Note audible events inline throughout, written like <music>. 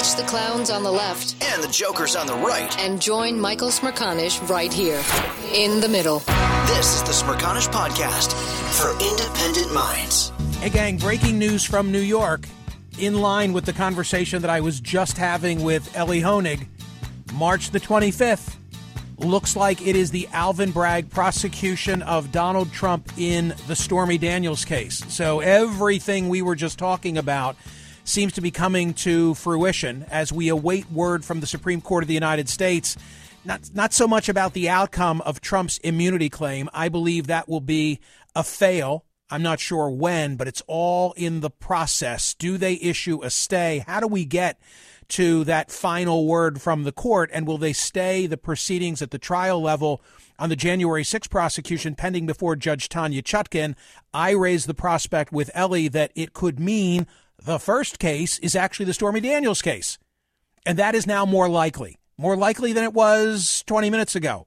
Ditch the clowns on the left and the jokers on the right. and join Michael Smerconish right here in the middle. This is the Smerconish Podcast for independent minds. Hey, gang, breaking news from New York. In line with the conversation that I was just having with Ellie Honig, March the 25th looks like it is the Alvin Bragg prosecution of Donald Trump in the Stormy Daniels case. So everything we were just talking about seems to be coming to fruition as we await word from the Supreme Court of the United States. Not, not so much about the outcome of Trump's immunity claim. I believe that will be a fail. I'm not sure when, but it's all in the process. Do they issue a stay? How do we get to that final word from the court? And will they stay the proceedings at the trial level on the January 6 prosecution pending before Judge Tanya Chutkan? I raised the prospect with Ellie that it could mean the first case is actually the Stormy Daniels case. And that is now more likely, more likely than it was 20 minutes ago.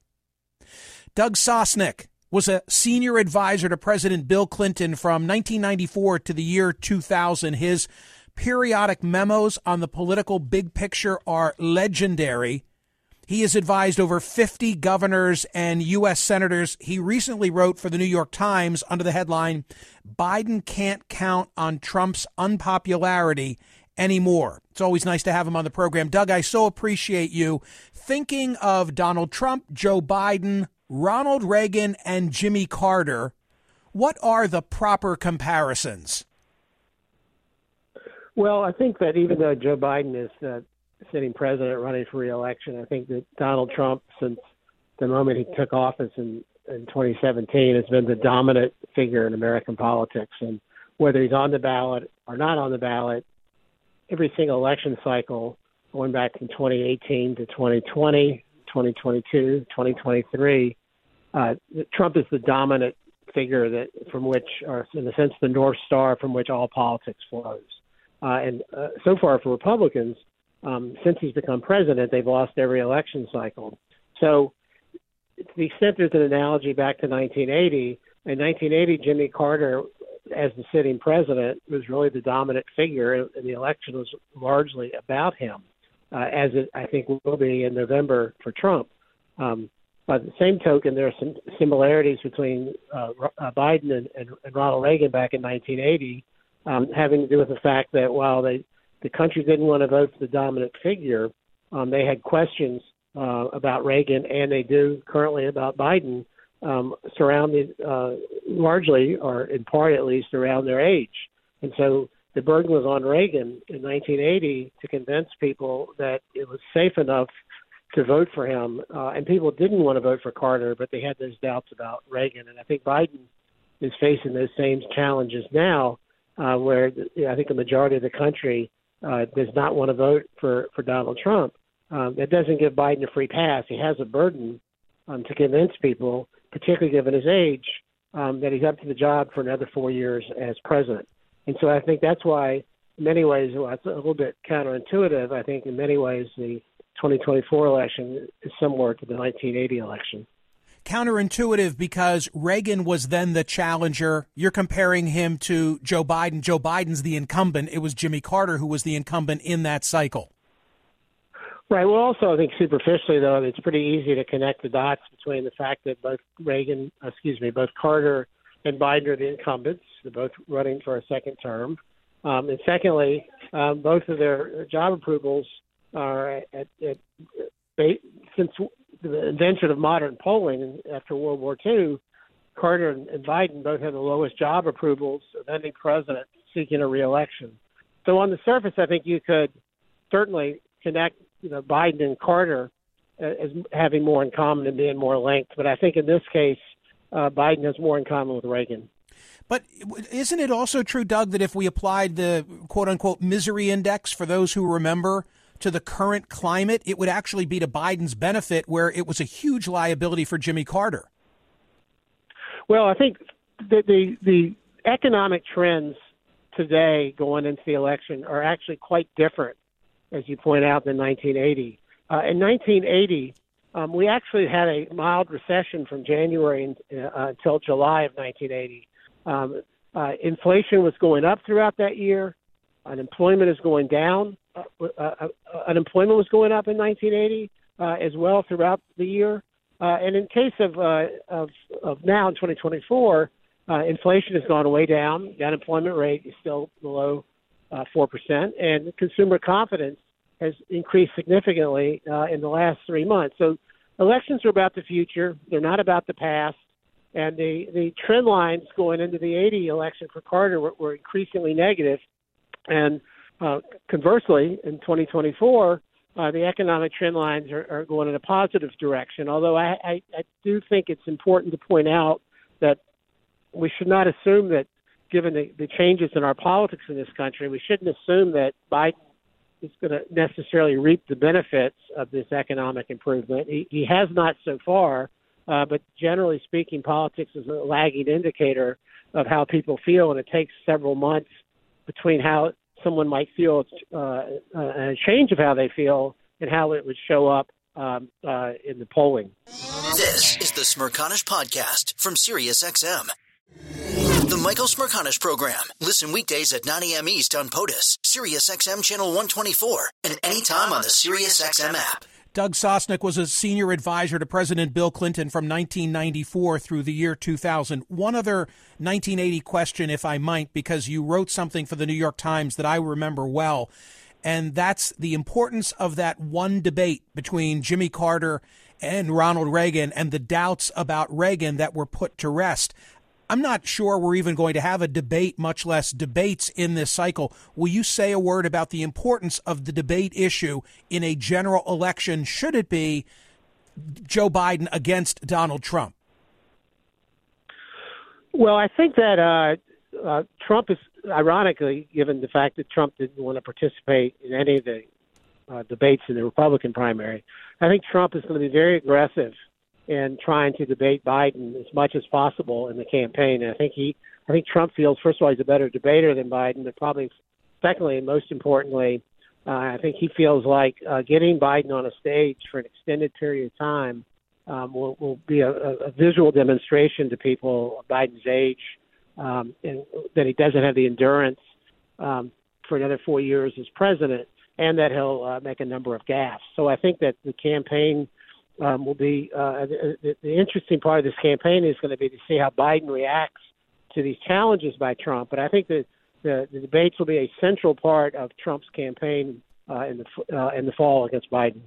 Doug Sosnik was a senior advisor to President Bill Clinton from 1994 to the year 2000. His periodic memos on the political big picture are legendary. He has advised over 50 governors and U.S. senators. He recently wrote for the New York Times under the headline, Biden can't count on Trump's unpopularity anymore. It's always nice to have him on the program. Doug, I so appreciate you thinking of Donald Trump, Joe Biden, Ronald Reagan, and Jimmy Carter. What are the proper comparisons? Well, I think that even though Joe Biden is the sitting president running for reelection, I think that Donald Trump, since the moment he took office in, in 2017, has been the dominant figure in American politics. And whether he's on the ballot or not on the ballot, every single election cycle, going back from 2018 to 2020, 2022, 2023, uh, Trump is the dominant figure that from which, or in a sense, the north star from which all politics flows. Uh, and uh, so far for Republicans, um, since he's become president, they've lost every election cycle. So, to the extent there's an analogy back to 1980, in 1980, Jimmy Carter, as the sitting president, was really the dominant figure, and the election was largely about him, uh, as it I think will be in November for Trump. Um, by the same token, there are some similarities between uh, uh, Biden and, and, and Ronald Reagan back in 1980 um, having to do with the fact that while they the country didn't want to vote for the dominant figure, um, they had questions uh, about Reagan, and they do currently about Biden, um, surrounded uh, largely, or in part at least, around their age. And so the burden was on Reagan in 1980 to convince people that it was safe enough to vote for him. Uh, and people didn't want to vote for Carter, but they had those doubts about Reagan. And I think Biden is facing those same challenges now uh, where I think the majority of the country uh, does not want to vote for for Donald Trump. Um, that doesn't give Biden a free pass. He has a burden um, to convince people, particularly given his age, um, that he's up to the job for another four years as president. And so I think that's why, in many ways, well, it's a little bit counterintuitive. I think in many ways the 2024 election is similar to the 1980 election counterintuitive because Reagan was then the challenger. You're comparing him to Joe Biden. Joe Biden's the incumbent. It was Jimmy Carter who was the incumbent in that cycle. Right. Well, also, I think superficially, though, it's pretty easy to connect the dots between the fact that both Reagan, excuse me, both Carter and Biden are the incumbents. They're both running for a second term. Um, and secondly, um, both of their job approvals are at, at, at since the invention of modern polling after World War II, Carter and, Biden both had the lowest job approvals of any president seeking a reelection. So on the surface, I think you could certainly connect, you know, Biden and Carter as having more in common and being more linked. But I think in this case, uh, Biden has more in common with Reagan. But isn't it also true, Doug, that if we applied the quote unquote misery index for those who remember to the current climate, it would actually be to Biden's benefit, where it was a huge liability for Jimmy Carter. Well, I think the the, the economic trends today going into the election are actually quite different, as you point out, than 1980. Uh, in 1980, um, we actually had a mild recession from January uh, until July of 1980. Um, uh, inflation was going up throughout that year. Unemployment is going down. Uh, uh, unemployment was going up in 1980 uh, as well throughout the year. Uh, and in case of, uh, of of now in 2024, uh, inflation has gone way down. The unemployment rate is still below uh, four percent, and consumer confidence has increased significantly uh, in the last three months. So elections are about the future; they're not about the past. And the the trend lines going into the 80 election for Carter were, were increasingly negative, and uh, conversely, in 2024, uh, the economic trend lines are, are going in a positive direction. Although I, I, I do think it's important to point out that we should not assume that, given the, the changes in our politics in this country, we shouldn't assume that Biden is going to necessarily reap the benefits of this economic improvement. He, he has not so far, uh, but generally speaking, politics is a lagging indicator of how people feel, and it takes several months between how someone might feel uh, a change of how they feel and how it would show up um, uh, in the polling. This is the Smerconish Podcast from SiriusXM. The Michael Smerconish Program. Listen weekdays at 9 a.m. East on POTUS, SiriusXM Channel 124, and anytime on the SiriusXM app. Doug Sosnik was a senior advisor to President Bill Clinton from 1994 through the year 2000. One other 1980 question, if I might, because you wrote something for the New York Times that I remember well, and that's the importance of that one debate between Jimmy Carter and Ronald Reagan and the doubts about Reagan that were put to rest. I'm not sure we're even going to have a debate, much less debates in this cycle. Will you say a word about the importance of the debate issue in a general election, should it be Joe Biden against Donald Trump? Well, I think that uh, uh, Trump is, ironically, given the fact that Trump didn't want to participate in any of the uh, debates in the Republican primary, I think Trump is going to be very aggressive and trying to debate Biden as much as possible in the campaign. And I think he, I think Trump feels first of all he's a better debater than Biden, but probably secondly and most importantly, uh, I think he feels like uh, getting Biden on a stage for an extended period of time um, will, will be a, a visual demonstration to people of Biden's age, um, and that he doesn't have the endurance um, for another four years as president, and that he'll uh, make a number of gaffes. So I think that the campaign um, will be uh, the, the interesting part of this campaign is going to be to see how Biden reacts to these challenges by Trump. But I think that the, the debates will be a central part of Trump's campaign uh, in the uh, in the fall against Biden.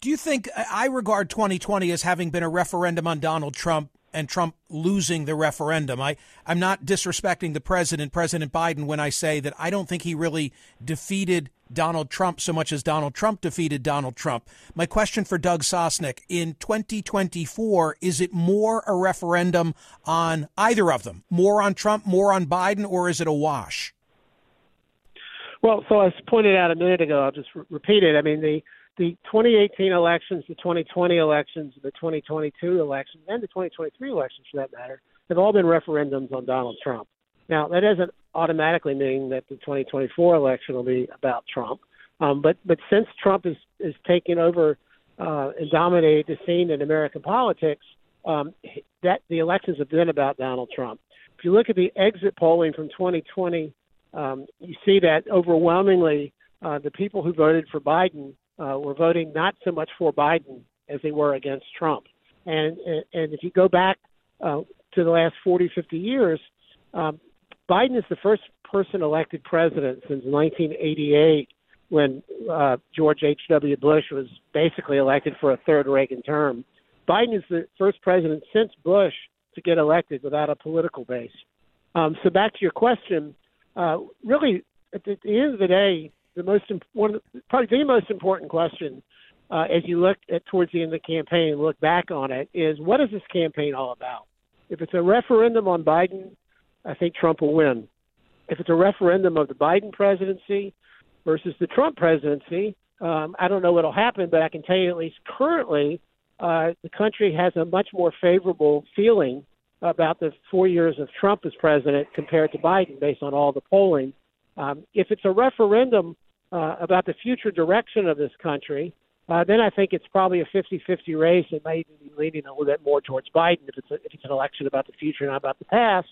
Do you think I regard 2020 as having been a referendum on Donald Trump and Trump losing the referendum. I, I'm not disrespecting the president, President Biden, when I say that I don't think he really defeated Donald Trump so much as Donald Trump defeated Donald Trump. My question for Doug Sosnik in 2024 is it more a referendum on either of them? More on Trump, more on Biden, or is it a wash? Well, so as pointed out a minute ago, I'll just re- repeat it. I mean, the the 2018 elections, the 2020 elections, the 2022 elections, and the 2023 elections, for that matter, have all been referendums on Donald Trump. Now, that doesn't automatically mean that the 2024 election will be about Trump, um, but but since Trump is is taking over uh, and dominated the scene in American politics, um, that the elections have been about Donald Trump. If you look at the exit polling from 2020, um, you see that overwhelmingly uh, the people who voted for Biden uh, were voting not so much for Biden as they were against Trump. And and if you go back uh, to the last 40, 50 years, um, Biden is the first person elected president since 1988, when uh, George H.W. Bush was basically elected for a third Reagan term. Biden is the first president since Bush to get elected without a political base. Um, so back to your question, uh, really, at the, at the end of the day, the most one probably the most important question uh, as you look at towards the end of the campaign and look back on it is what is this campaign all about? If it's a referendum on Biden, I think Trump will win. If it's a referendum of the Biden presidency versus the Trump presidency, um, I don't know what'll happen, but I can tell you at least currently, uh, the country has a much more favorable feeling about the four years of Trump as president compared to Biden, based on all the polling. Um, if it's a referendum uh, about the future direction of this country, uh, then I think it's probably a 50-50 race. It may be leaning a little bit more towards Biden if it's a, if it's an election about the future, not about the past.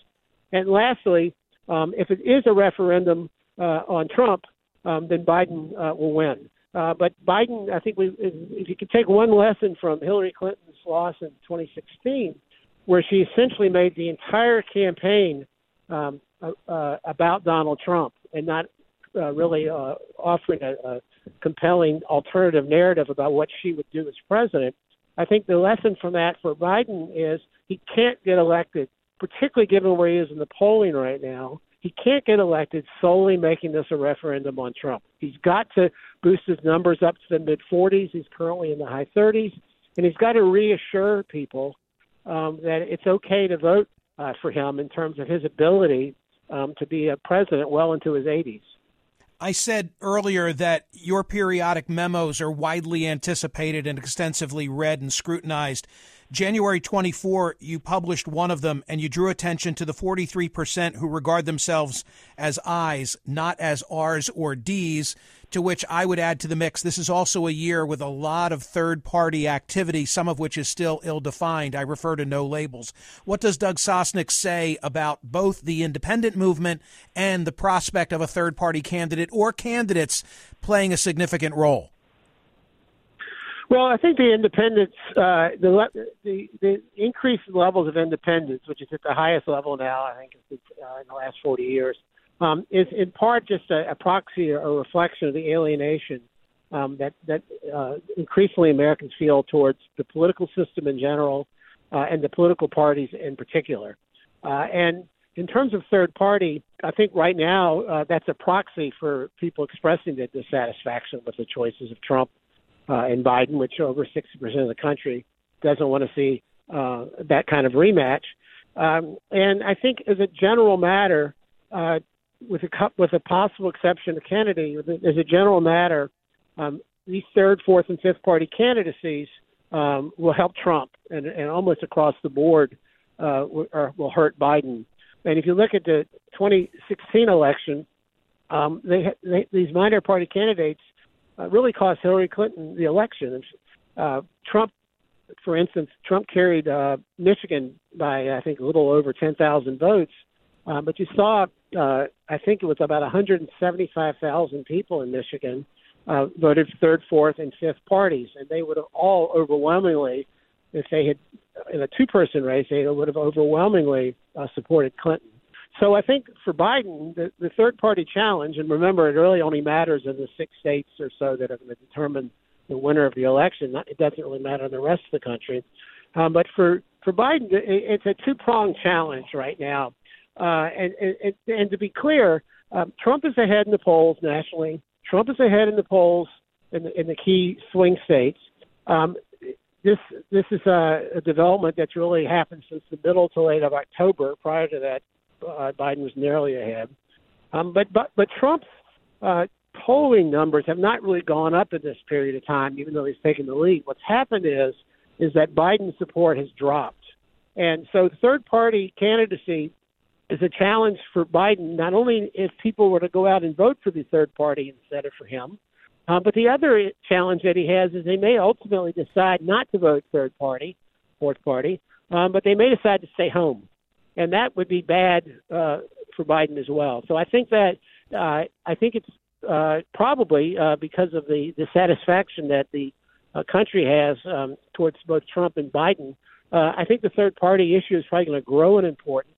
And lastly, um, if it is a referendum uh, on Trump, um, then Biden uh, will win. Uh, but Biden, I think, we, if you could take one lesson from Hillary Clinton's loss in 2016, where she essentially made the entire campaign um, uh, uh, about Donald Trump and not uh, really uh, offering a, a compelling alternative narrative about what she would do as president. I think the lesson from that for Biden is he can't get elected, particularly given where he is in the polling right now. He can't get elected solely making this a referendum on Trump. He's got to boost his numbers up to the mid 40s. He's currently in the high 30s, and he's got to reassure people um, that it's okay to vote uh, for him in terms of his ability um, to be a president well into his 80s. I said earlier that your periodic memos are widely anticipated and extensively read and scrutinized. January 24, you published one of them and you drew attention to the 43% who regard themselves as I's, not as R's or D's to which I would add to the mix. This is also a year with a lot of third party activity, some of which is still ill defined. I refer to no labels. What does Doug Sosnik say about both the independent movement and the prospect of a third party candidate or candidates playing a significant role? Well, I think the independence, uh, the, the the increased levels of independence, which is at the highest level now, I think, uh, in the last 40 years, um, is in part just a, a proxy or a reflection of the alienation um, that that uh, increasingly Americans feel towards the political system in general uh, and the political parties in particular. Uh, and in terms of third party, I think right now uh, that's a proxy for people expressing their dissatisfaction with the choices of Trump uh, and Biden, which over 60% of the country doesn't want to see uh, that kind of rematch. Um, and I think, as a general matter, uh, with a with a possible exception of Kennedy, as a general matter, um, these third, fourth, and fifth party candidacies um, will help Trump, and, and almost across the board uh, will, will hurt Biden. And if you look at the 2016 election, um, they, they these minor party candidates uh, really cost Hillary Clinton the election. Uh, Trump, for instance, Trump carried uh, Michigan by I think a little over 10,000 votes, uh, but you saw uh, I think it was about 175,000 people in Michigan uh, voted third, fourth, and fifth parties, and they would have all overwhelmingly, if they had in a two-person race, they would have overwhelmingly uh, supported Clinton. So I think for Biden, the, the third-party challenge, and remember, it really only matters in the six states or so that are going to determine the winner of the election. It doesn't really matter in the rest of the country. Um, but for for Biden, it's a two-pronged challenge right now. Uh, and, and, and to be clear, um, Trump is ahead in the polls nationally. Trump is ahead in the polls in the, in the key swing states. Um, this this is a, a development that's really happened since the middle to late of October. Prior to that, uh, Biden was narrowly ahead. Um, but but but Trump's uh, polling numbers have not really gone up in this period of time, even though he's taken the lead. What's happened is is that Biden's support has dropped, and so third party candidacy is a challenge for Biden, not only if people were to go out and vote for the third party instead of for him, uh, but the other challenge that he has is they may ultimately decide not to vote third party, fourth party, um, but they may decide to stay home. And that would be bad uh, for Biden as well. So I think that uh, I think it's uh, probably uh, because of the, the satisfaction that the uh, country has um, towards both Trump and Biden. Uh, I think the third party issue is probably going to grow in importance.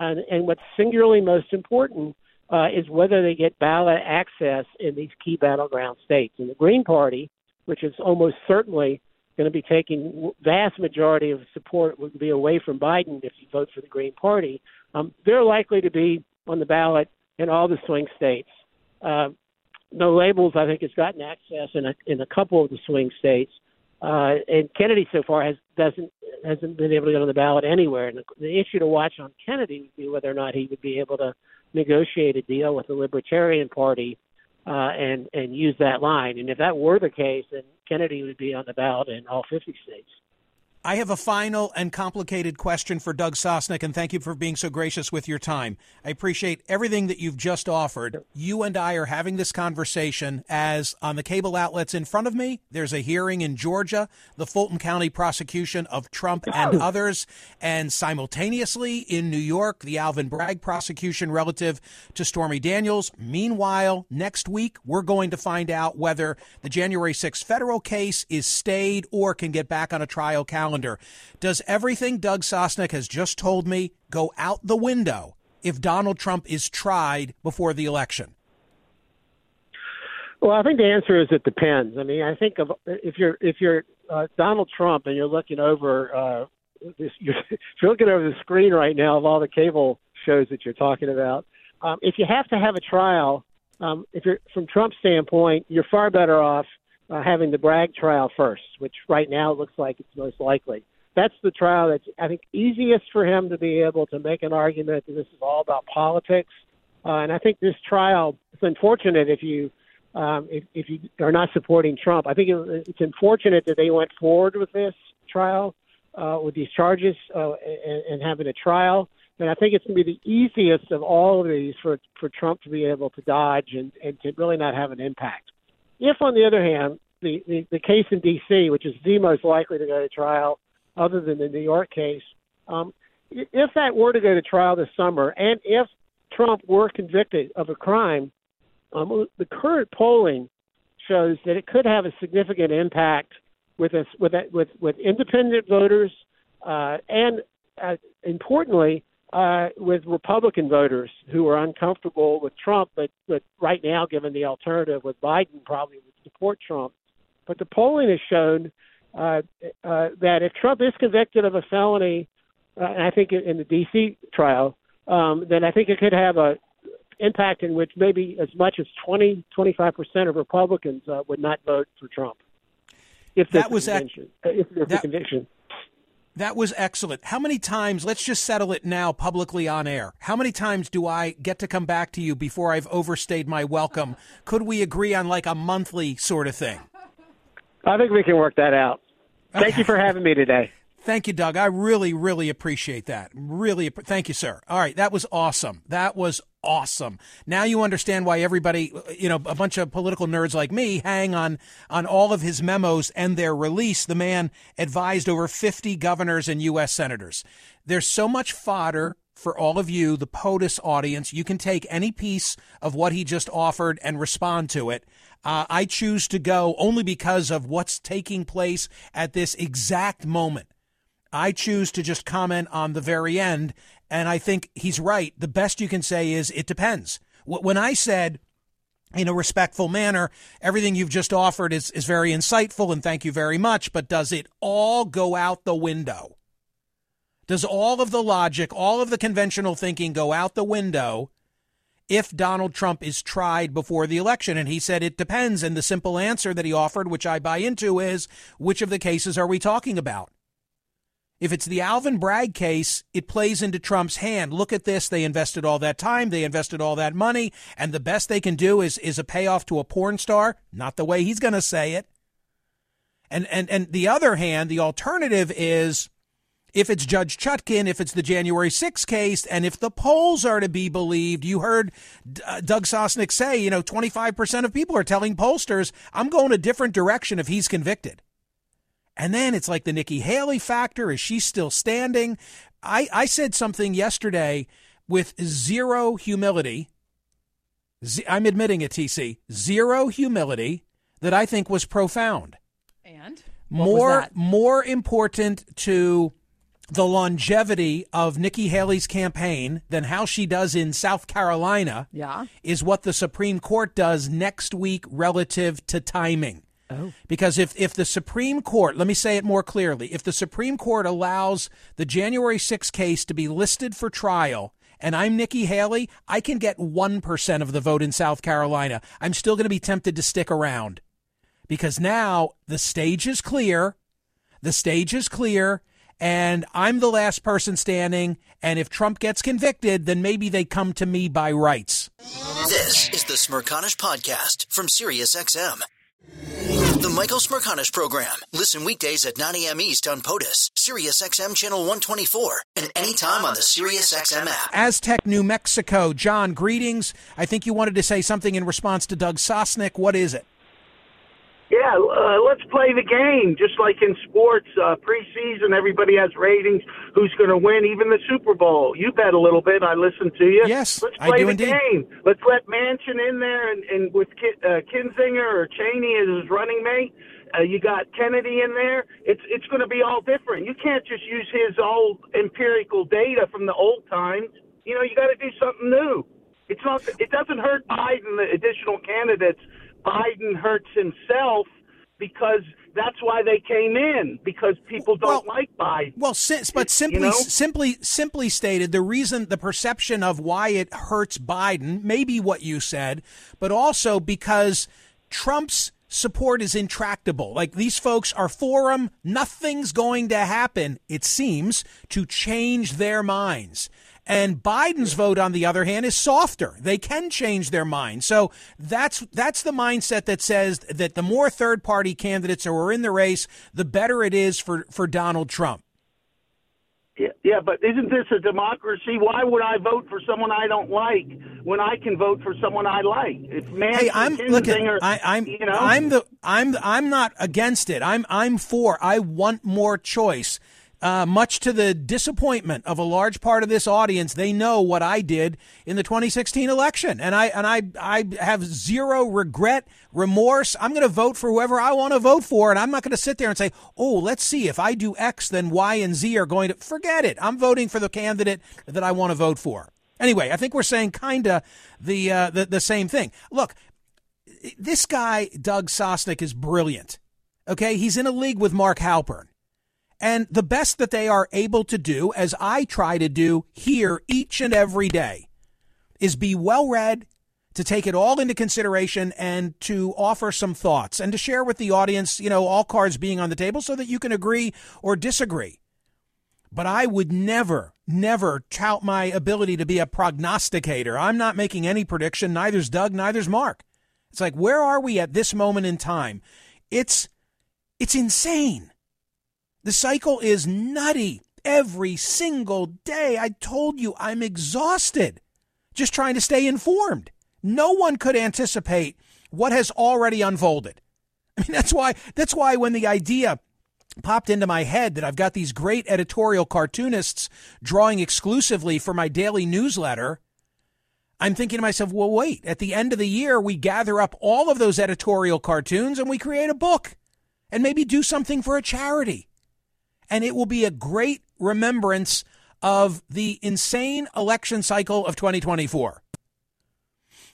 And, and what's singularly most important uh, is whether they get ballot access in these key battleground states. And the Green Party, which is almost certainly going to be taking vast majority of support would be away from Biden if you vote for the Green Party. Um, they're likely to be on the ballot in all the swing states. Uh, no labels, I think, has gotten access in a, in a couple of the swing states. Uh, and Kennedy so far has doesn't hasn't been able to get on the ballot anywhere. And the, the issue to watch on Kennedy would be whether or not he would be able to negotiate a deal with the Libertarian Party uh, and and use that line. And if that were the case, then Kennedy would be on the ballot in all 50 states. I have a final and complicated question for Doug Sosnik, and thank you for being so gracious with your time. I appreciate everything that you've just offered. You and I are having this conversation as on the cable outlets in front of me, there's a hearing in Georgia, the Fulton County prosecution of Trump and others, and simultaneously in New York, the Alvin Bragg prosecution relative to Stormy Daniels. Meanwhile, next week, we're going to find out whether the January 6th federal case is stayed or can get back on a trial calendar calendar. Does everything Doug Sosnik has just told me go out the window if Donald Trump is tried before the election? Well, I think the answer is it depends. I mean, I think of if you're if you're uh, Donald Trump and you're looking over uh, this, <laughs> you're, if you're looking over the screen right now of all the cable shows that you're talking about. Um, if you have to have a trial, um, if you're from Trump's standpoint, you're far better off uh, having the Bragg trial first, which right now looks like it's most likely. That's the trial that's, I think, easiest for him to be able to make an argument that this is all about politics. Uh, and I think this trial, it's unfortunate if you um, if, if you are not supporting Trump. I think it, it's unfortunate that they went forward with this trial, uh, with these charges, uh, and, and having a trial. And I think it's going to be the easiest of all of these for for Trump to be able to dodge and, and to really not have an impact. If, on the other hand, the, the, the case in D.C., which is the most likely to go to trial, other than the New York case, um, if that were to go to trial this summer, and if Trump were convicted of a crime, um, the current polling shows that it could have a significant impact with with with with independent voters, uh, and uh, importantly, uh, with Republican voters who are uncomfortable with Trump, but, but right now, given the alternative with Biden, probably would support Trump. But the polling has shown uh, uh, that if Trump is convicted of a felony, uh, and I think in the D.C. trial, um, then I think it could have a impact in which maybe as much as 20, 25 percent of Republicans uh, would not vote for Trump. If that was ac- if there's that, a conviction. That was excellent. How many times, let's just settle it now publicly on air. How many times do I get to come back to you before I've overstayed my welcome? Could we agree on like a monthly sort of thing? I think we can work that out. Thank okay. you for having me today. Thank you, Doug. I really, really appreciate that. Really, thank you, sir. All right, that was awesome. That was awesome. Now you understand why everybody, you know, a bunch of political nerds like me hang on on all of his memos and their release. The man advised over 50 governors and U.S. senators. There's so much fodder for all of you, the POTUS audience. You can take any piece of what he just offered and respond to it. Uh, I choose to go only because of what's taking place at this exact moment. I choose to just comment on the very end. And I think he's right. The best you can say is it depends. When I said, in a respectful manner, everything you've just offered is, is very insightful and thank you very much, but does it all go out the window? Does all of the logic, all of the conventional thinking go out the window if Donald Trump is tried before the election? And he said it depends. And the simple answer that he offered, which I buy into, is which of the cases are we talking about? If it's the Alvin Bragg case, it plays into Trump's hand. Look at this. They invested all that time. They invested all that money. And the best they can do is, is a payoff to a porn star. Not the way he's going to say it. And, and, and the other hand, the alternative is if it's Judge Chutkan, if it's the January 6th case, and if the polls are to be believed, you heard uh, Doug Sosnik say, you know, 25% of people are telling pollsters, I'm going a different direction if he's convicted. And then it's like the Nikki Haley factor. Is she still standing? I, I said something yesterday with zero humility. i I'm admitting it, TC. Zero humility that I think was profound. And more more important to the longevity of Nikki Haley's campaign than how she does in South Carolina yeah. is what the Supreme Court does next week relative to timing. Oh. Because if, if the Supreme Court, let me say it more clearly, if the Supreme Court allows the January 6 case to be listed for trial, and I'm Nikki Haley, I can get 1% of the vote in South Carolina. I'm still going to be tempted to stick around because now the stage is clear. The stage is clear, and I'm the last person standing. And if Trump gets convicted, then maybe they come to me by rights. This is the Smerconish Podcast from SiriusXM. The Michael Smerconish Program. Listen weekdays at 9 a.m. East on POTUS, SiriusXM Channel 124, and anytime on the SiriusXM app. Aztec, New Mexico. John, greetings. I think you wanted to say something in response to Doug Sosnik. What is it? Yeah, uh, let's play the game. Just like in sports, uh, preseason, everybody has ratings. Who's going to win? Even the Super Bowl. You bet a little bit. I listen to you. Yes, let's I play do the indeed. game. Let's let Manchin in there, and, and with Ki- uh, Kinzinger or Cheney as his running mate. Uh, you got Kennedy in there. It's it's going to be all different. You can't just use his old empirical data from the old times. You know, you got to do something new. It's not. It doesn't hurt Biden. The additional candidates. Biden hurts himself because that's why they came in because people don't Well- like Biden. Well, si- but simply, know? simply, simply stated, the reason, the perception of why it hurts Biden, maybe what you said, but also because Trump's support is intractable. Like these folks are for him. Nothing's going to happen, it seems, to change their minds. And Biden's vote, on the other hand, is softer. They can change their mind. So that's that's the mindset that says that the more third party candidates who are in the race, the better it is for, for Donald Trump. Yeah, yeah, but isn't this a democracy? Why would I vote for someone I don't like when I can vote for someone I like? If Manchin, Hey, I'm look at Kinzinger, I, I'm you know, I'm the I'm I'm not against it. I'm I'm for. I want more choice. Uh, much to the disappointment of a large part of this audience, they know what I did in the 2016 election, and I and I I have zero regret, remorse. I'm going to vote for whoever I want to vote for, and I'm not going to sit there and say, "Oh, let's see if I do X, then Y and Z are going to." Forget it. I'm voting for the candidate that I want to vote for. Anyway, I think we're saying kinda the uh, the the same thing. Look, this guy, Doug Sosnik, is brilliant. Okay. He's in a league with Mark Halperin. And the best that they are able to do, as I try to do here each and every day, is be well read, to take it all into consideration and to offer some thoughts and to share with the audience, you know, all cards being on the table so that you can agree or disagree. But I would never, never tout my ability to be a prognosticator. I'm not making any prediction. Neither's Doug, neither's Mark. It's like, where are we at this moment in time? It's, it's insane. The cycle is nutty every single day. I told you I'm exhausted just trying to stay informed. No one could anticipate what has already unfolded. I mean, that's why, that's why when the idea popped into my head that I've got these great editorial cartoonists drawing exclusively for my daily newsletter, I'm thinking to myself, well, wait, at the end of the year, we gather up all of those editorial cartoons and we create a book and maybe do something for a charity. And it will be a great remembrance of the insane election cycle of 2024.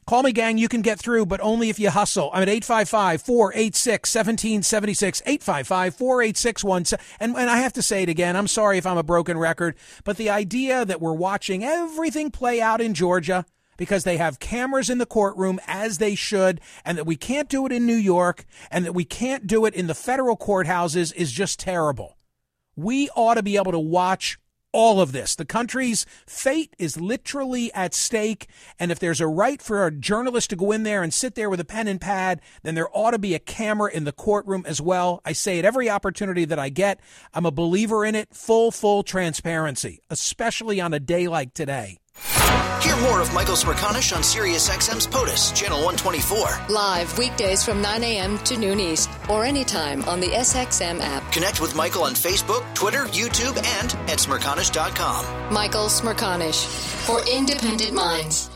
Call me, gang. You can get through, but only if you hustle. I'm at 855 486 1776. 855 486 And and I have to say it again. I'm sorry if I'm a broken record, but the idea that we're watching everything play out in Georgia because they have cameras in the courtroom as they should, and that we can't do it in New York, and that we can't do it in the federal courthouses is just terrible. We ought to be able to watch all of this. The country's fate is literally at stake. And if there's a right for a journalist to go in there and sit there with a pen and pad, then there ought to be a camera in the courtroom as well. I say it every opportunity that I get. I'm a believer in it. Full, full transparency, especially on a day like today. Hear more of Michael Smerconish on SiriusXM's POTUS, Channel 124. Live weekdays from 9 a.m. to noon East or anytime on the SXM app. Connect with Michael on Facebook, Twitter, YouTube, and at Smerconish.com. Michael Smerconish for independent minds.